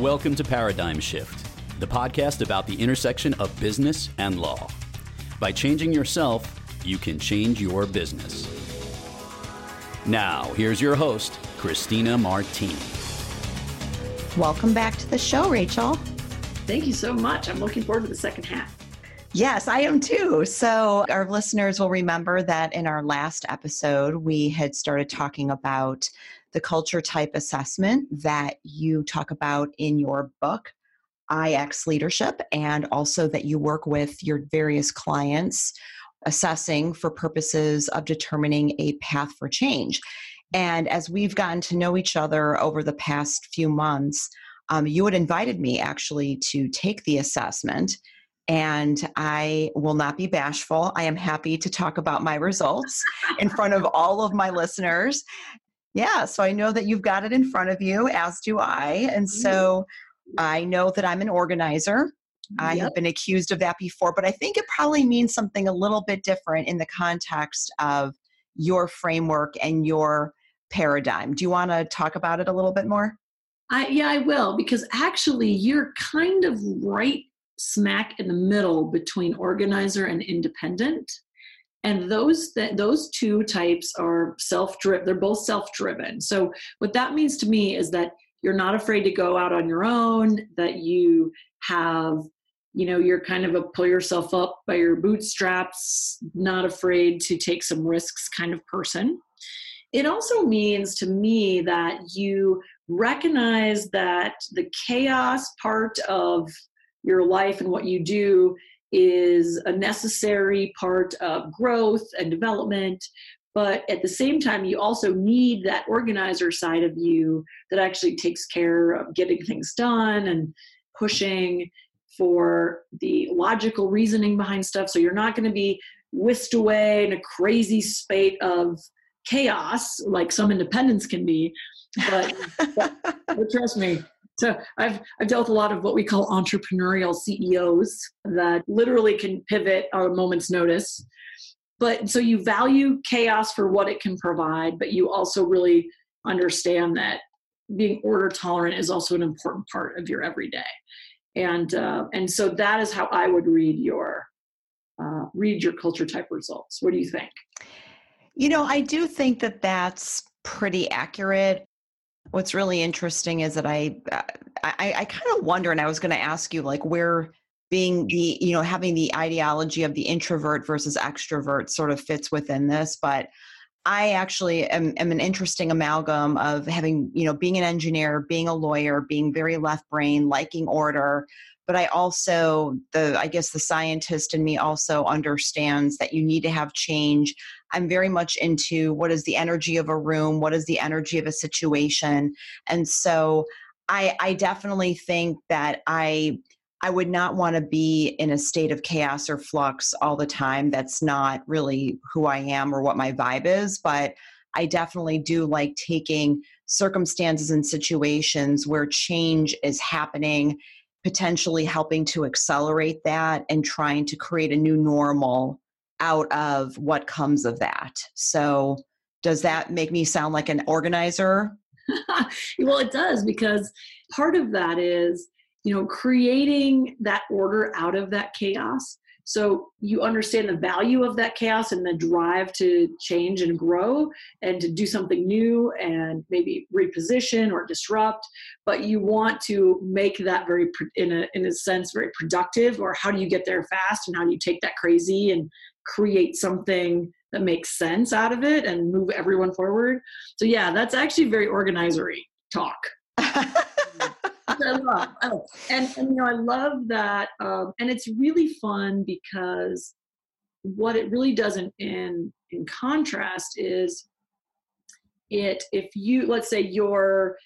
Welcome to Paradigm Shift, the podcast about the intersection of business and law. By changing yourself, you can change your business. Now, here's your host, Christina Martini. Welcome back to the show, Rachel. Thank you so much. I'm looking forward to the second half. Yes, I am too. So, our listeners will remember that in our last episode, we had started talking about the culture type assessment that you talk about in your book, IX Leadership, and also that you work with your various clients assessing for purposes of determining a path for change. And as we've gotten to know each other over the past few months, um, you had invited me actually to take the assessment. And I will not be bashful. I am happy to talk about my results in front of all of my listeners. Yeah, so I know that you've got it in front of you, as do I. And mm-hmm. so I know that I'm an organizer. I yep. have been accused of that before, but I think it probably means something a little bit different in the context of your framework and your paradigm. Do you want to talk about it a little bit more? I, yeah, I will, because actually, you're kind of right smack in the middle between organizer and independent. And those that those two types are self-driven. They're both self-driven. So what that means to me is that you're not afraid to go out on your own. That you have you know you're kind of a pull yourself up by your bootstraps not afraid to take some risks kind of person it also means to me that you recognize that the chaos part of your life and what you do is a necessary part of growth and development but at the same time you also need that organizer side of you that actually takes care of getting things done and pushing for the logical reasoning behind stuff. So you're not going to be whisked away in a crazy spate of chaos like some independence can be. But, but, but trust me, so I've I've dealt with a lot of what we call entrepreneurial CEOs that literally can pivot on a moment's notice. But so you value chaos for what it can provide, but you also really understand that being order tolerant is also an important part of your everyday and uh, and so that is how I would read your uh, read your culture type results. What do you think? You know, I do think that that's pretty accurate. What's really interesting is that I uh, I, I kind of wonder, and I was going to ask you, like, where being the you know having the ideology of the introvert versus extrovert sort of fits within this, but I actually am, am, an interesting amalgam of having, you know, being an engineer, being a lawyer, being very left brain, liking order. But I also, the I guess the scientist in me also understands that you need to have change. I'm very much into what is the energy of a room, what is the energy of a situation, and so I, I definitely think that I I would not want to be in a state of chaos or flux all the time. That's not really who I am or what my vibe is. But I definitely do like taking circumstances and situations where change is happening, potentially helping to accelerate that and trying to create a new normal out of what comes of that. So, does that make me sound like an organizer? well, it does because part of that is you know creating that order out of that chaos so you understand the value of that chaos and the drive to change and grow and to do something new and maybe reposition or disrupt but you want to make that very in a in a sense very productive or how do you get there fast and how do you take that crazy and create something that makes sense out of it and move everyone forward so yeah that's actually very organizery talk I love. And, and you know, I love that. Um, and it's really fun because what it really does in, in in contrast is it if you let's say your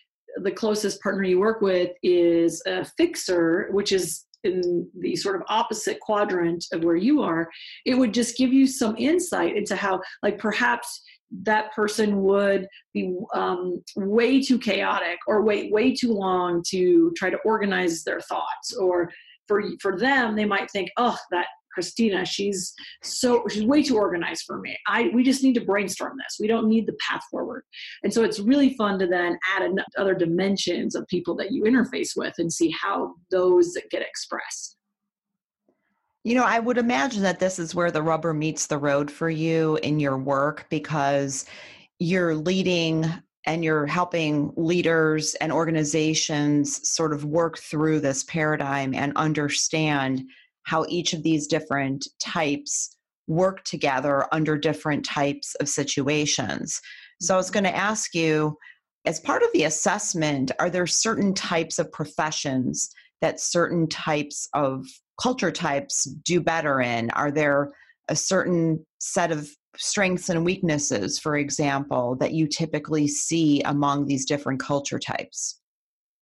the closest partner you work with is a fixer, which is in the sort of opposite quadrant of where you are, it would just give you some insight into how, like, perhaps that person would be um, way too chaotic or wait way too long to try to organize their thoughts. Or for for them they might think oh that Christina, she's so she's way too organized for me. I we just need to brainstorm this. We don't need the path forward. And so it's really fun to then add other dimensions of people that you interface with and see how those get expressed. You know, I would imagine that this is where the rubber meets the road for you in your work because you're leading and you're helping leaders and organizations sort of work through this paradigm and understand how each of these different types work together under different types of situations. So I was going to mm-hmm. ask you, as part of the assessment, are there certain types of professions that certain types of culture types do better in? Are there a certain set of strengths and weaknesses, for example, that you typically see among these different culture types?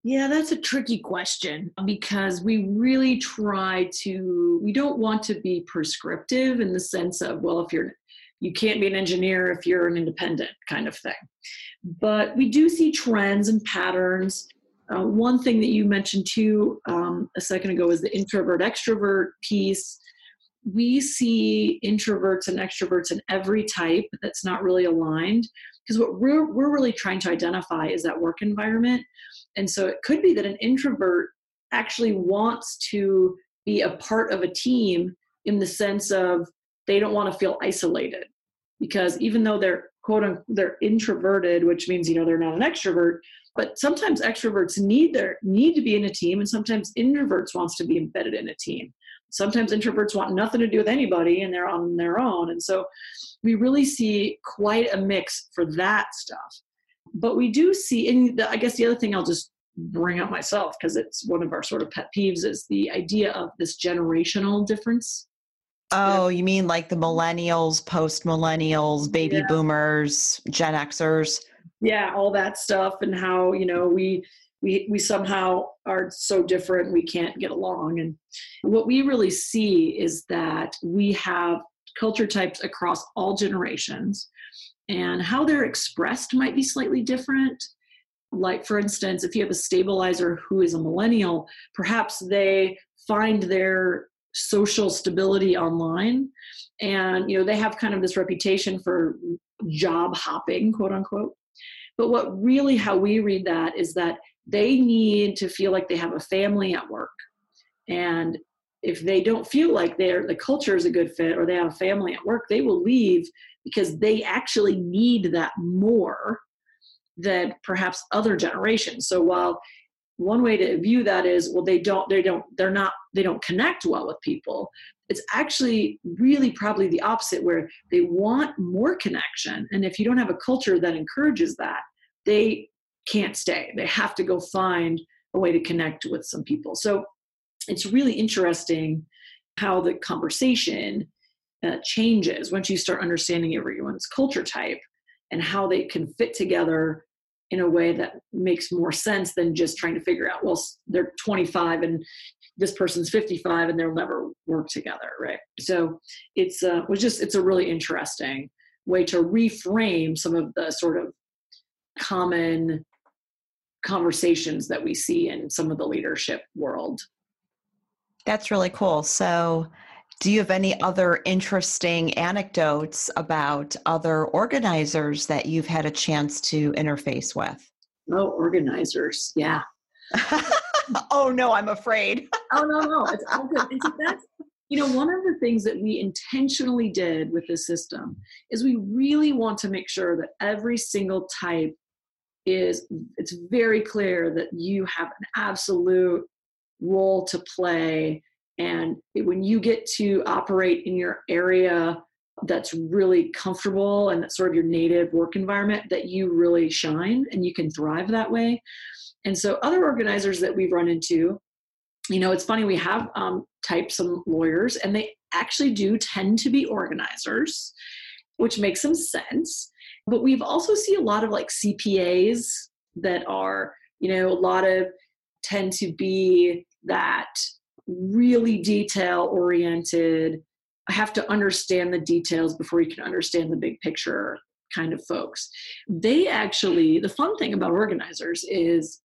Yeah, that's a tricky question because we really try to, we don't want to be prescriptive in the sense of, well, if you're, you can't be an engineer if you're an independent kind of thing. But we do see trends and patterns. Uh, one thing that you mentioned too um, a second ago is the introvert extrovert piece we see introverts and extroverts in every type that's not really aligned because what we're, we're really trying to identify is that work environment. And so it could be that an introvert actually wants to be a part of a team in the sense of they don't want to feel isolated. Because even though they're quote unquote they're introverted which means you know they're not an extrovert but sometimes extroverts need their need to be in a team and sometimes introverts wants to be embedded in a team sometimes introverts want nothing to do with anybody and they're on their own. And so we really see quite a mix for that stuff. But we do see and the, i guess the other thing i'll just bring up myself because it's one of our sort of pet peeves is the idea of this generational difference. Oh you mean like the millennials post millennials baby yeah. boomers gen xers? Yeah all that stuff and how you know we we we somehow are so different we can't get along. And what we really see is that we have culture types across all generations and how they're expressed might be slightly different. Like for instance if you have a stabilizer who is a millennial perhaps they find their social stability online and you know they have kind of this reputation for job hopping quote unquote. But what really how we read that is that they need to feel like they have a family at work. And if they don't feel like they're the culture is a good fit or they have a family at work, they will leave because they actually need that more than perhaps other generations. So while one way to view that is well they don't they don't they're not they don't connect well with people it's actually really probably the opposite where they want more connection and if you don't have a culture that encourages that they can't stay. They have to go find a way to connect with some people. So it's really interesting how the conversation uh, changes once you start understanding everyone's culture type and how they can fit together in a way that makes more sense than just trying to figure out well they're 25 and this person's 55 and they'll never work together right so it's uh, was just it's a really interesting way to reframe some of the sort of common conversations that we see in some of the leadership world. That's really cool. So, do you have any other interesting anecdotes about other organizers that you've had a chance to interface with? Oh, organizers, yeah. oh no, I'm afraid. oh no, no, it's all good. And so that's you know one of the things that we intentionally did with this system is we really want to make sure that every single type is it's very clear that you have an absolute role to play. And when you get to operate in your area that's really comfortable and that's sort of your native work environment that you really shine and you can thrive that way. And so other organizers that we've run into you know it's funny we have um, typed some lawyers and they actually do tend to be organizers which makes some sense but we've also see a lot of like CPAs that are, you know, a lot of tend to be that really detail oriented. I have to understand the details before you can understand the big picture kind of folks. They actually, the fun thing about organizers is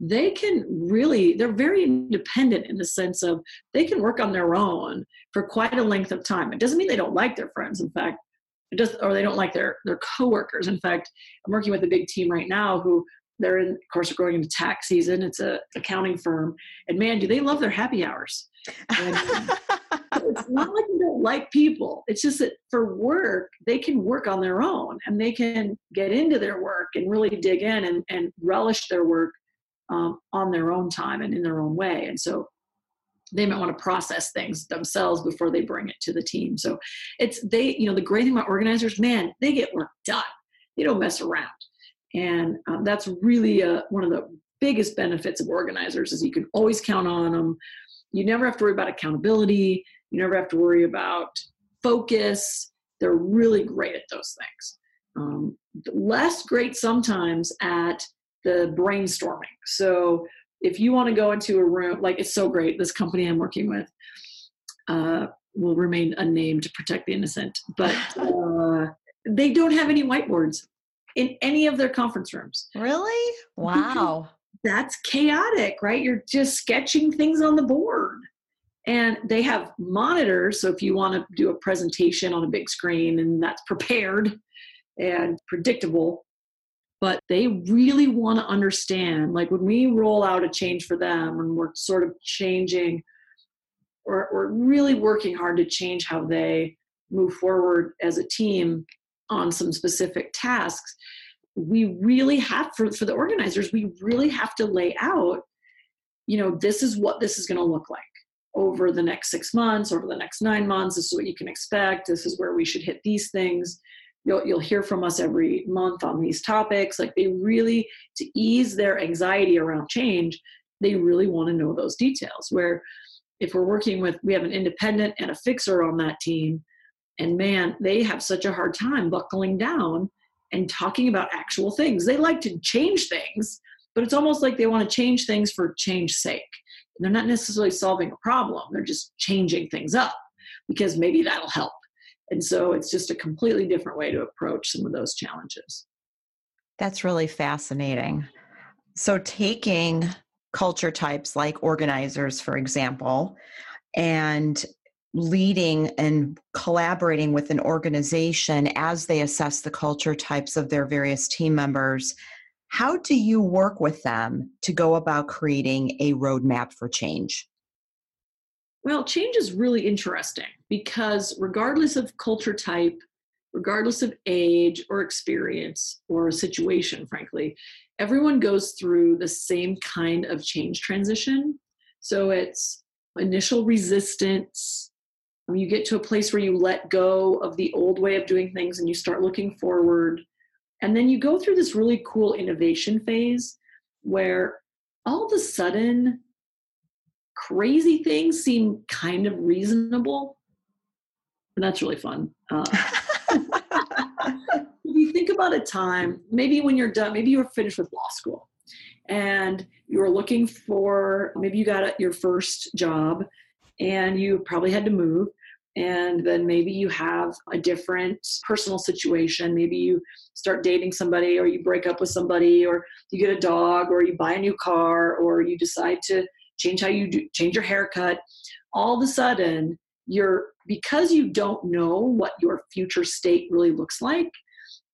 they can really they're very independent in the sense of they can work on their own for quite a length of time it doesn't mean they don't like their friends in fact it does or they don't like their their coworkers. In fact i'm working with a big team right now who they're in of course we're going into tax season. It's a accounting firm. And man do they love their happy hours. It's not like they don't like people. It's just that for work they can work on their own and they can get into their work and really dig in and, and relish their work um, on their own time and in their own way. And so they might want to process things themselves before they bring it to the team. So it's they, you know, the great thing about organizers, man, they get work done. They don't mess around. And um, that's really uh, one of the biggest benefits of organizers is you can always count on them. You never have to worry about accountability. You never have to worry about focus. They're really great at those things. Um, less great sometimes at the brainstorming. So if you want to go into a room, like it's so great, this company I'm working with uh, will remain unnamed to protect the innocent, but uh, they don't have any whiteboards in any of their conference rooms. Really? Wow. That's chaotic, right? You're just sketching things on the board. And they have monitors. So if you want to do a presentation on a big screen and that's prepared and predictable, but they really want to understand like when we roll out a change for them and we're sort of changing or we're really working hard to change how they move forward as a team on some specific tasks we really have for, for the organizers we really have to lay out you know this is what this is going to look like over the next six months over the next nine months this is what you can expect this is where we should hit these things you'll you'll hear from us every month on these topics. Like they really to ease their anxiety around change they really want to know those details where if we're working with we have an independent and a fixer on that team and man they have such a hard time buckling down and talking about actual things. They like to change things but it's almost like they want to change things for change sake. They're not necessarily solving a problem they're just changing things up because maybe that'll help and so it's just a completely different way to approach some of those challenges. That's really fascinating. So, taking culture types like organizers, for example, and leading and collaborating with an organization as they assess the culture types of their various team members, how do you work with them to go about creating a roadmap for change? Well, change is really interesting because regardless of culture type, regardless of age or experience or situation, frankly, everyone goes through the same kind of change transition. So it's initial resistance. You get to a place where you let go of the old way of doing things and you start looking forward. And then you go through this really cool innovation phase where all of a sudden crazy things seem kind of reasonable. And that's really fun. Uh, if you think about a time, maybe when you're done, maybe you're finished with law school and you're looking for, maybe you got your first job and you probably had to move and then maybe you have a different personal situation maybe you start dating somebody or you break up with somebody or you get a dog or you buy a new car or you decide to change how you do, change your haircut. All of a sudden, you're because you don't know what your future state really looks like.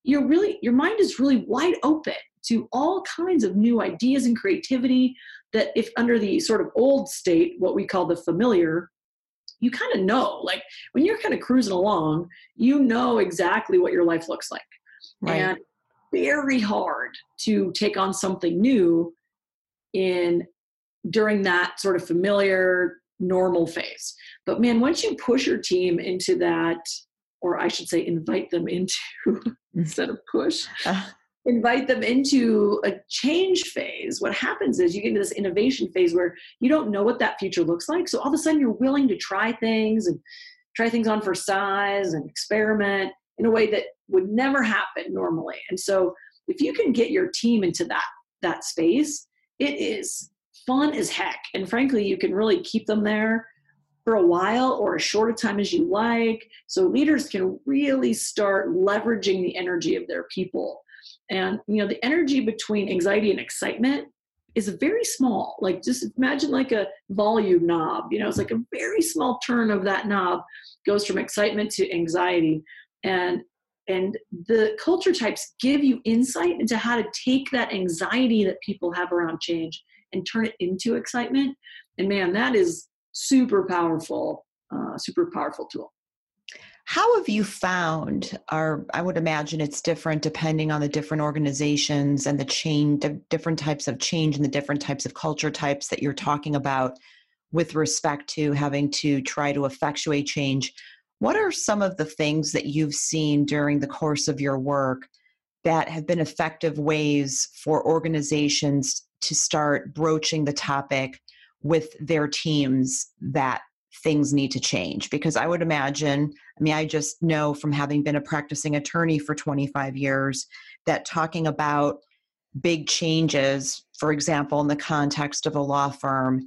You're really your mind is really wide open to all kinds of new ideas and creativity that if under the sort of old state what we call the familiar you kind of know like when you're kind of cruising along you know exactly what your life looks like right. and very hard to take on something new in during that sort of familiar normal phase. But man once you push your team into that or i should say invite them into instead of push uh. invite them into a change phase what happens is you get into this innovation phase where you don't know what that future looks like. So all of a sudden you're willing to try things and try things on for size and experiment in a way that would never happen normally. And so if you can get your team into that that space it is fun as heck. And frankly, you can really keep them there for a while or as short a time as you like. So leaders can really start leveraging the energy of their people. And you know, the energy between anxiety and excitement is very small. Like just imagine like a volume knob, you know, it's like a very small turn of that knob goes from excitement to anxiety. And and the culture types give you insight into how to take that anxiety that people have around change and turn it into excitement. And man, that is super powerful, uh, super powerful tool. How have you found, or I would imagine it's different depending on the different organizations and the change, different types of change and the different types of culture types that you're talking about with respect to having to try to effectuate change. What are some of the things that you've seen during the course of your work that have been effective ways for organizations to start broaching the topic with their teams that things need to change? Because I would imagine, I mean, I just know from having been a practicing attorney for 25 years that talking about big changes, for example, in the context of a law firm,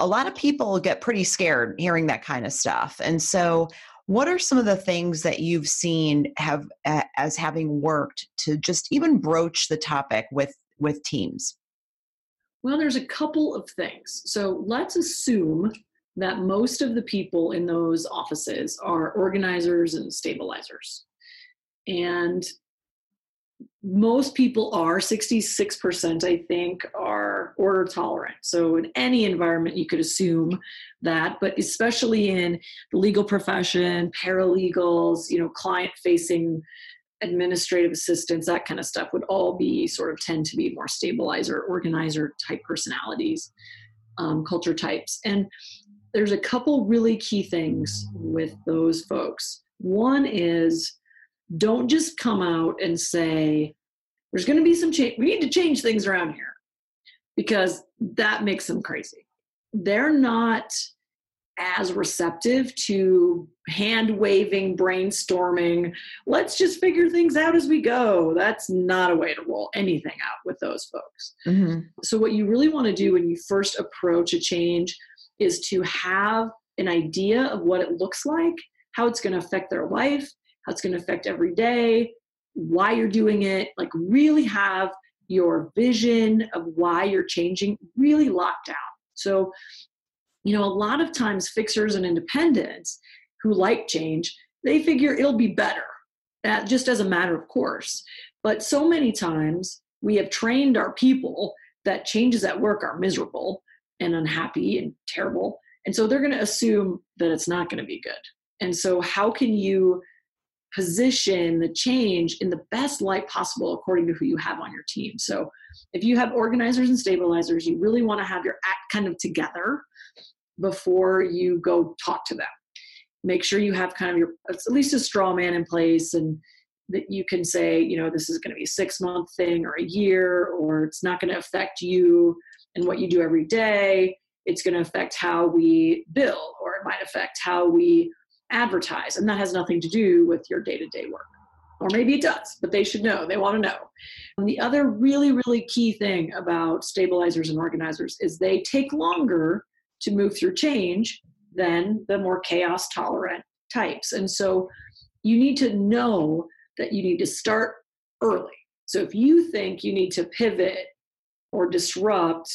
a lot of people get pretty scared hearing that kind of stuff. And so, what are some of the things that you've seen have as having worked to just even broach the topic with with teams? Well, there's a couple of things. So let's assume that most of the people in those offices are organizers and stabilizers. And most people are 66% i think are order tolerant so in any environment you could assume that but especially in the legal profession paralegals you know client facing administrative assistants that kind of stuff would all be sort of tend to be more stabilizer organizer type personalities um, culture types. And there's a couple really key things with those folks. One is don't just come out and say there's going to be some change we need to change things around here because that makes them crazy. They're not as receptive to hand waving brainstorming let's just figure things out as we go that's not a way to roll anything out with those folks mm-hmm. so what you really want to do when you first approach a change is to have an idea of what it looks like how it's going to affect their life how it's going to affect every day, why you're doing it, like really have your vision of why you're changing really locked down. So, you know, a lot of times fixers and independents who like change, they figure it'll be better, that just as a matter of course. But so many times we have trained our people that changes at work are miserable and unhappy and terrible. And so they're going to assume that it's not going to be good. And so, how can you position the change in the best light possible according to who you have on your team. So if you have organizers and stabilizers, you really want to have your act kind of together before you go talk to them. Make sure you have kind of your at least a straw man in place and that you can say, you know, this is going to be a six month thing or a year, or it's not going to affect you and what you do every day. It's going to affect how we bill, or it might affect how we advertise. And that has nothing to do with your day to day work. Or maybe it does, but they should know. They want to know. And the other really, really key thing about stabilizers and organizers is they take longer to move through change than the more chaos tolerant types. And so you need to know that you need to start early. So if you think you need to pivot or disrupt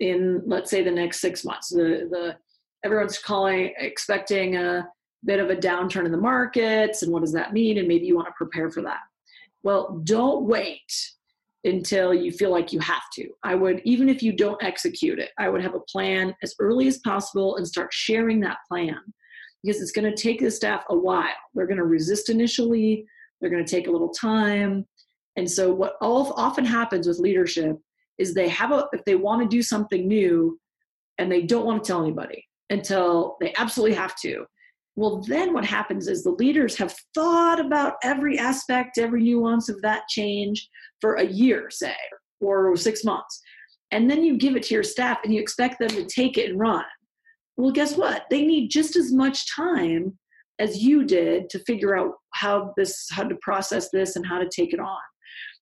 in let's say the next six months, the the everyone's calling expecting a bit of a downturn in the markets and what does that mean and maybe you want to prepare for that well don't wait until you feel like you have to. I would even if you don't execute it i would have a plan as early as possible and start sharing that plan. Because it's going to take the staff a while. They're going to resist initially they're going to take a little time. And so what often happens with leadership is they have a if they want to do something new and they don't want to tell anybody until they absolutely have to. Well, then what happens is the leaders have thought about every aspect, every nuance of that change for a year, say, or six months. And then you give it to your staff and you expect them to take it and run. Well, guess what? They need just as much time as you did to figure out how this, how to process this and how to take it on.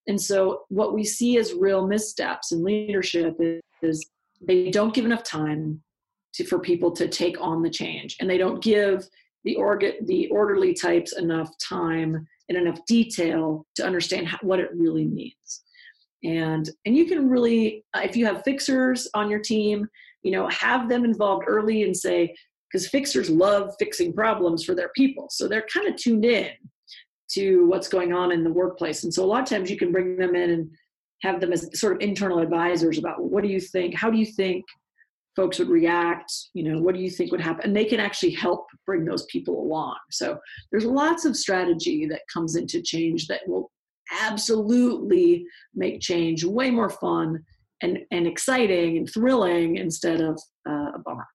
And so, what we see as real missteps in leadership is they don't give enough time to, for people to take on the change, and they don't give the, orga, the orderly types enough time and enough detail to understand how, what it really means. and and you can really uh, if you have fixers on your team you know have them involved early and say because fixers love fixing problems for their people. So they're kind of tuned in to what's going on in the workplace. And so a lot of times you can bring them in and have them as sort of internal advisors about what do you think? How do you think folks would react you know what do you think would happen? And they can actually help bring those people along. So there's lots of strategy that comes into change that will absolutely make change way more fun and, and exciting and thrilling instead of uh, a bummer.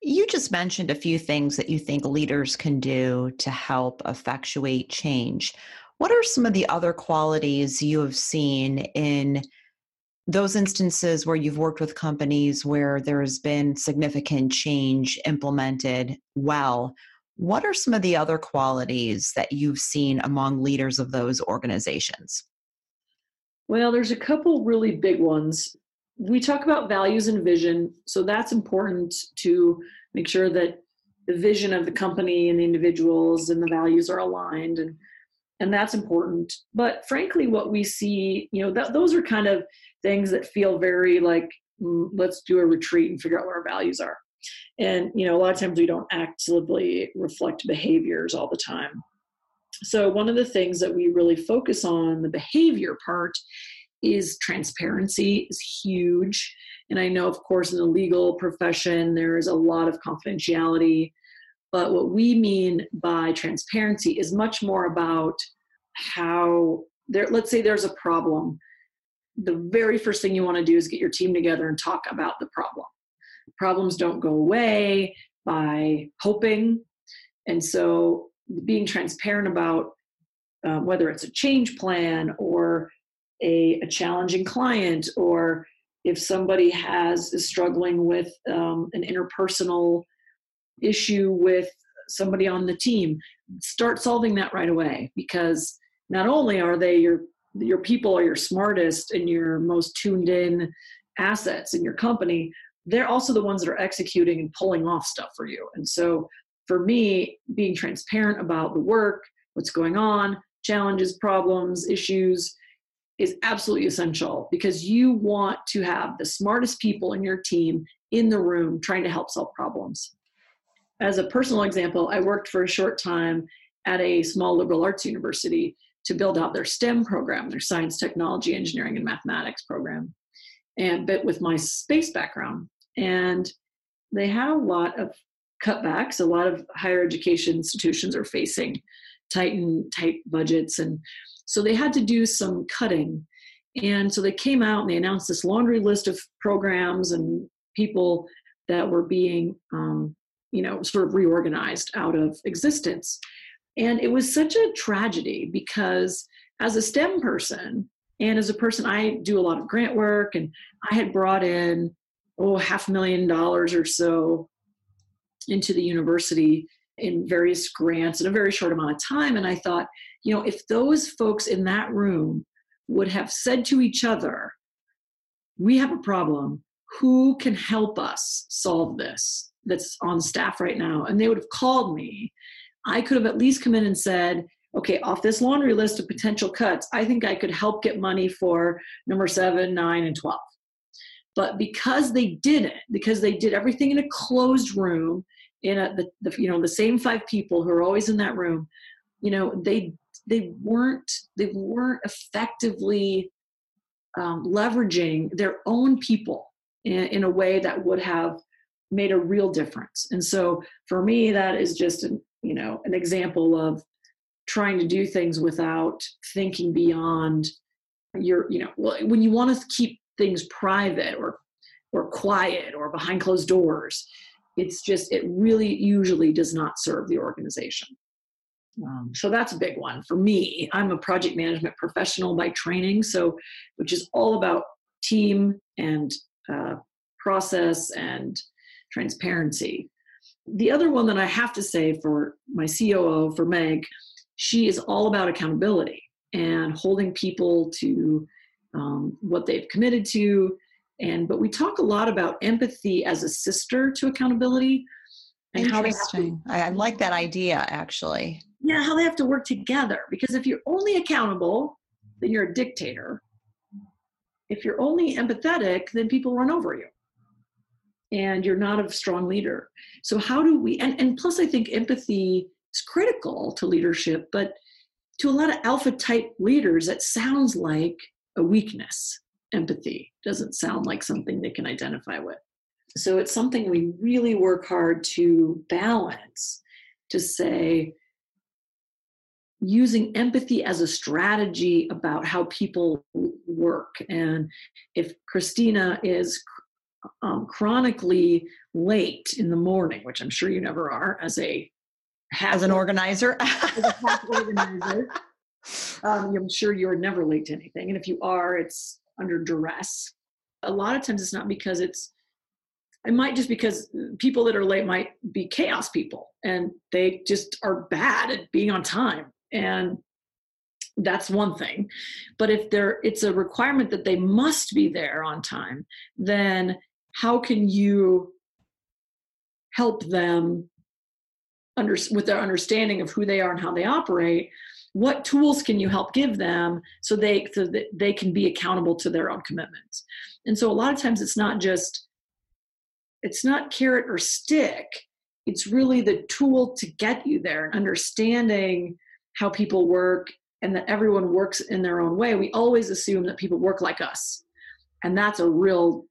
You just mentioned a few things that you think leaders can do to help effectuate change. What are some of the other qualities you have seen in those instances where you've worked with companies where there's been significant change implemented well, what are some of the other qualities that you've seen among leaders of those organizations? Well, there's a couple really big ones. We talk about values and vision, so that's important to make sure that the vision of the company and the individuals and the values are aligned and and that's important but frankly what we see you know that those are kind of things that feel very like mm, let's do a retreat and figure out what our values are. And you know a lot of times we don't actively reflect behaviors all the time. So one of the things that we really focus on the behavior part is transparency is huge. And i know of course in the legal profession there is a lot of confidentiality. But what we mean by transparency is much more about how there let's say there's a problem the very first thing you want to do is get your team together and talk about the problem. Problems don't go away by hoping. And so being transparent about um, whether it's a change plan or a, a, challenging client or if somebody has is struggling with um, an interpersonal issue with somebody on the team start solving that right away because not only are they your your people are your smartest and your most tuned in assets in your company they're also the ones that are executing and pulling off stuff for you. And so for me being transparent about the work what's going on challenges problems issues is absolutely essential because you want to have the smartest people in your team in the room trying to help solve problems. As a personal example i worked for a short time at a small liberal arts university to build out their STEM program, their science, technology, engineering, and mathematics program, and but with my space background. And they had a lot of cutbacks. A lot of higher education institutions are facing tighten tight budgets, and so they had to do some cutting. And so they came out and they announced this laundry list of programs and people that were being, um, you know, sort of reorganized out of existence. And it was such a tragedy because as a STEM person and as a person, I do a lot of grant work and I had brought in, oh, half a million dollars or so into the university in various grants in a very short amount of time. And I thought, you know, if those folks in that room would have said to each other, we have a problem, who can help us solve this that's on staff right now? And they would have called me I could have at least come in and said, okay, off this laundry list of potential cuts, I think I could help get money for number seven, nine, and 12. But because they didn't, because they did everything in a closed room, in a, the, the you know the same five people who are always in that room, you know they they weren't they weren't effectively um, leveraging their own people in, in a way that would have made a real difference. And so for me, that is just an, you know an example of trying to do things without thinking beyond your you know when you want to keep things private or or quiet or behind closed doors it's just it really usually does not serve the organization. Um, so that's a big one for me. I'm a project management professional by training so which is all about team and uh, process and transparency the other one that I have to say for my COO, for Meg, she is all about accountability and holding people to um, what they've committed to. And but we talk a lot about empathy as a sister to accountability. And how they to, I like that idea actually. Yeah, how they have to work together. Because if you're only accountable, then you're a dictator. if you're only empathetic, then people run over you and you're not a strong leader. So, how do we, and, and plus, I think empathy is critical to leadership, but to a lot of alpha type leaders, it sounds like a weakness. Empathy doesn't sound like something they can identify with. So, it's something we really work hard to balance to say, using empathy as a strategy about how people work. And if Christina is um, chronically late in the morning, which I'm sure you never are as a as an organizer, as a organizer, um, I'm sure you're never late to anything. And if you are, it's under duress. A lot of times it's not because it's it might just because people that are late might be chaos people and they just are bad at being on time and that's one thing but if there it's a requirement that they must be there on time then how can you help them under, with their understanding of who they are and how they operate? What tools can you help give them so they so that they can be accountable to their own commitments? And so a lot of times it's not just it's not carrot or stick. It's really the tool to get you there and understanding how people work and that everyone works in their own way. We always assume that people work like us and that's a real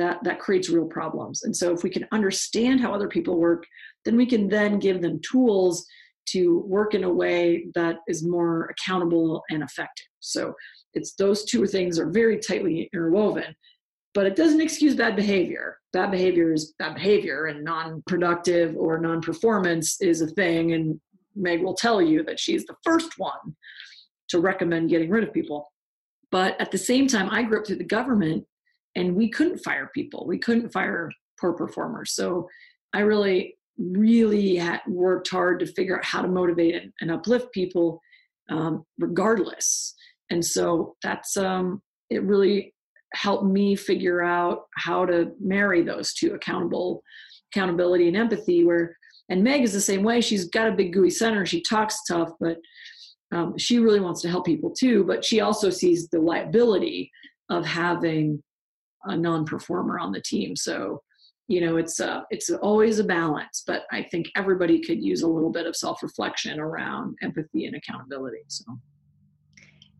that that creates real problems. And so if we can understand how other people work then we can then give them tools to work in a way that is more accountable and effective. So it's those two things are very tightly interwoven but it doesn't excuse bad behavior. Bad behavior is bad behavior and non-productive or non-performance is a thing and meg will tell you that she's the first one to recommend getting rid of people. But at the same time i grew up through the government and we couldn't fire people. We couldn't fire poor performers. So i really really worked hard to figure out how to motivate and, and uplift people um, regardless. And so that's um, it really helped me figure out how to marry those two accountable accountability and empathy where and meg is the same way. She's got a big gooey center. She talks tough but um, she really wants to help people too. But she also sees the liability of having a non-performer on the team. So, you know, it's a, it's always a balance, but I think everybody could use a little bit of self-reflection around empathy and accountability. So.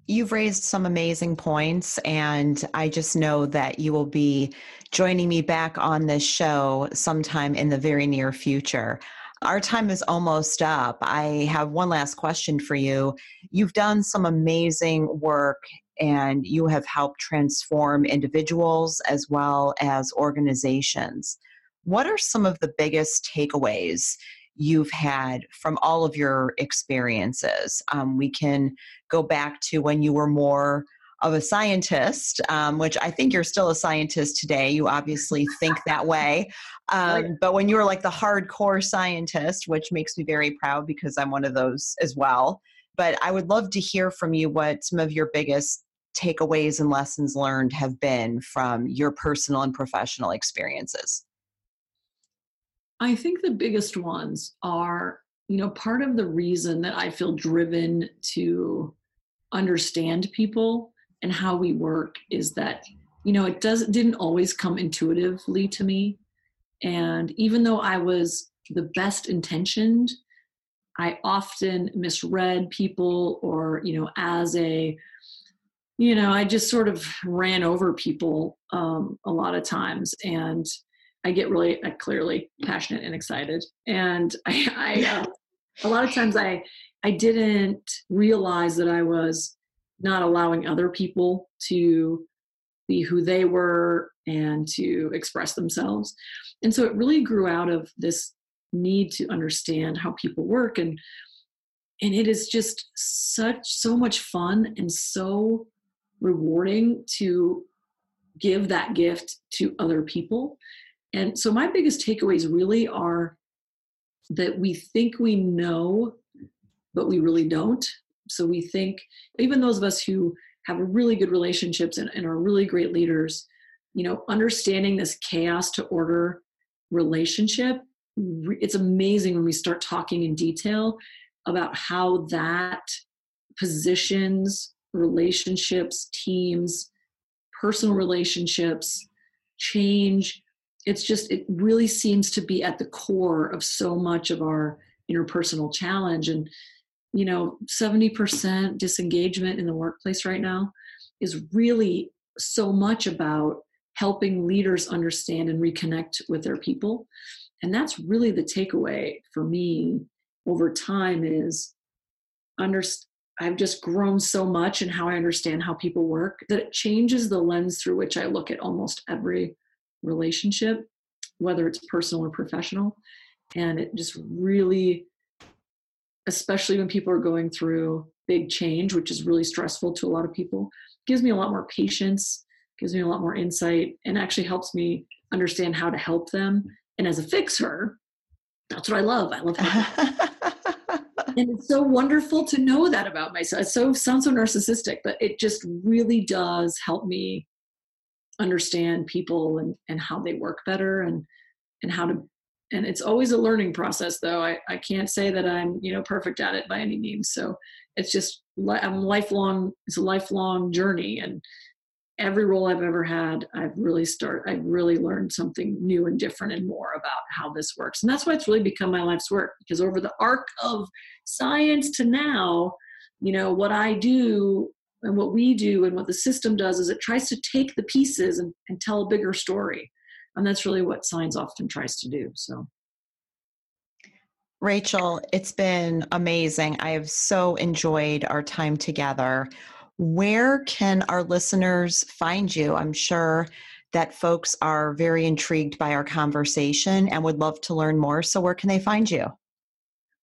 You've raised some amazing points, and I just know that you will be joining me back on this show sometime in the very near future. Our time is almost up. I have one last question for you. You've done some amazing work and you have helped transform individuals as well as organizations. What are some of the biggest takeaways you've had from all of your experiences? Um, we can go back to when you were more of a scientist, um, which I think you're still a scientist today. You obviously think that way. Um, but when you were like the hardcore scientist, which makes me very proud because I'm one of those as well. But I would love to hear from you what some of your biggest takeaways and lessons learned have been from your personal and professional experiences? I think the biggest ones are, you know, part of the reason that I feel driven to understand people and how we work is that, you know, it does didn't always come intuitively to me. And even though I was the best intentioned, I often misread people or, you know, as a you know, I just sort of ran over people um, a lot of times, and I get really uh, clearly passionate and excited. And I, I uh, a lot of times I, I didn't realize that I was not allowing other people to be who they were and to express themselves. And so it really grew out of this need to understand how people work and and it is just such so much fun and so rewarding to give that gift to other people. And so my biggest takeaways really are that we think we know, but we really don't. So we think, even those of us who have really good relationships and, and are really great leaders, you know, understanding this chaos to order relationship, it's amazing when we start talking in detail about how that positions relationships, teams, personal relationships, change. It's just, it really seems to be at the core of so much of our interpersonal challenge. And, you know, 70% disengagement in the workplace right now is really so much about helping leaders understand and reconnect with their people. And that's really the takeaway for me over time is under, I've just grown so much in how I understand how people work that it changes the lens through which I look at almost every relationship, whether it's personal or professional. And it just really, especially when people are going through big change, which is really stressful to a lot of people, gives me a lot more patience, gives me a lot more insight, and actually helps me understand how to help them. And as a fixer, that's what I love. I love. and it's so wonderful to know that about myself. It so sounds so narcissistic, but it just really does help me understand people and, and how they work better and and how to and it's always a learning process though I, I can't say that i'm you know perfect at it by any means so it's just i'm lifelong it's a lifelong journey and every role I've ever had, I've really start I've really learned something new and different and more about how this works. And that's why it's really become my life's work because over the arc of science to now, you know, what I do and what we do and what the system does is it tries to take the pieces and, and tell a bigger story. And that's really what science often tries to do. So Rachel, it's been amazing. I have so enjoyed our time together. Where can our listeners find you? I'm sure that folks are very intrigued by our conversation and would love to learn more. So, where can they find you?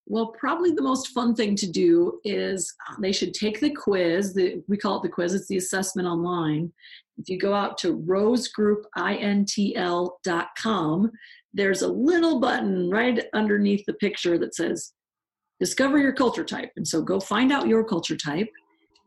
Well, probably the most fun thing to do is uh, they should take the quiz. The, we call it the quiz, it's the assessment online. If you go out to rosegroupintl.com, there's a little button right underneath the picture that says discover your culture type. And so go find out your culture type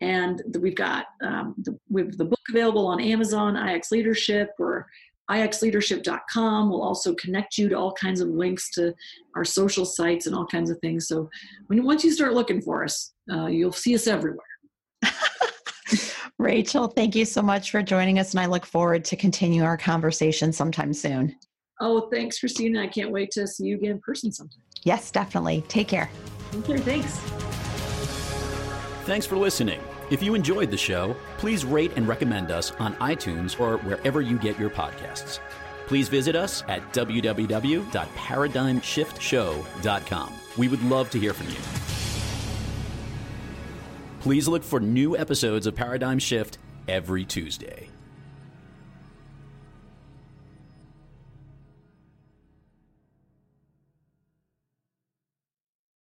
and we've got um, the, we have the book available on Amazon, IX Leadership, or ixleadership.com will also connect you to all kinds of links to our social sites and all kinds of things. So when once you start looking for us, uh, you'll see us everywhere. Rachel, thank you so much for joining us, and I look forward to continue our conversation sometime soon. Oh, thanks, Christina. I can't wait to see you again in person sometime. Yes, definitely. Take care. Take care. thanks. Thanks for listening. If you enjoyed the show, please rate and recommend us on iTunes or wherever you get your podcasts. Please visit us at www.paradigmshiftshow.com. We would love to hear from you. Please look for new episodes of Paradigm Shift every Tuesday.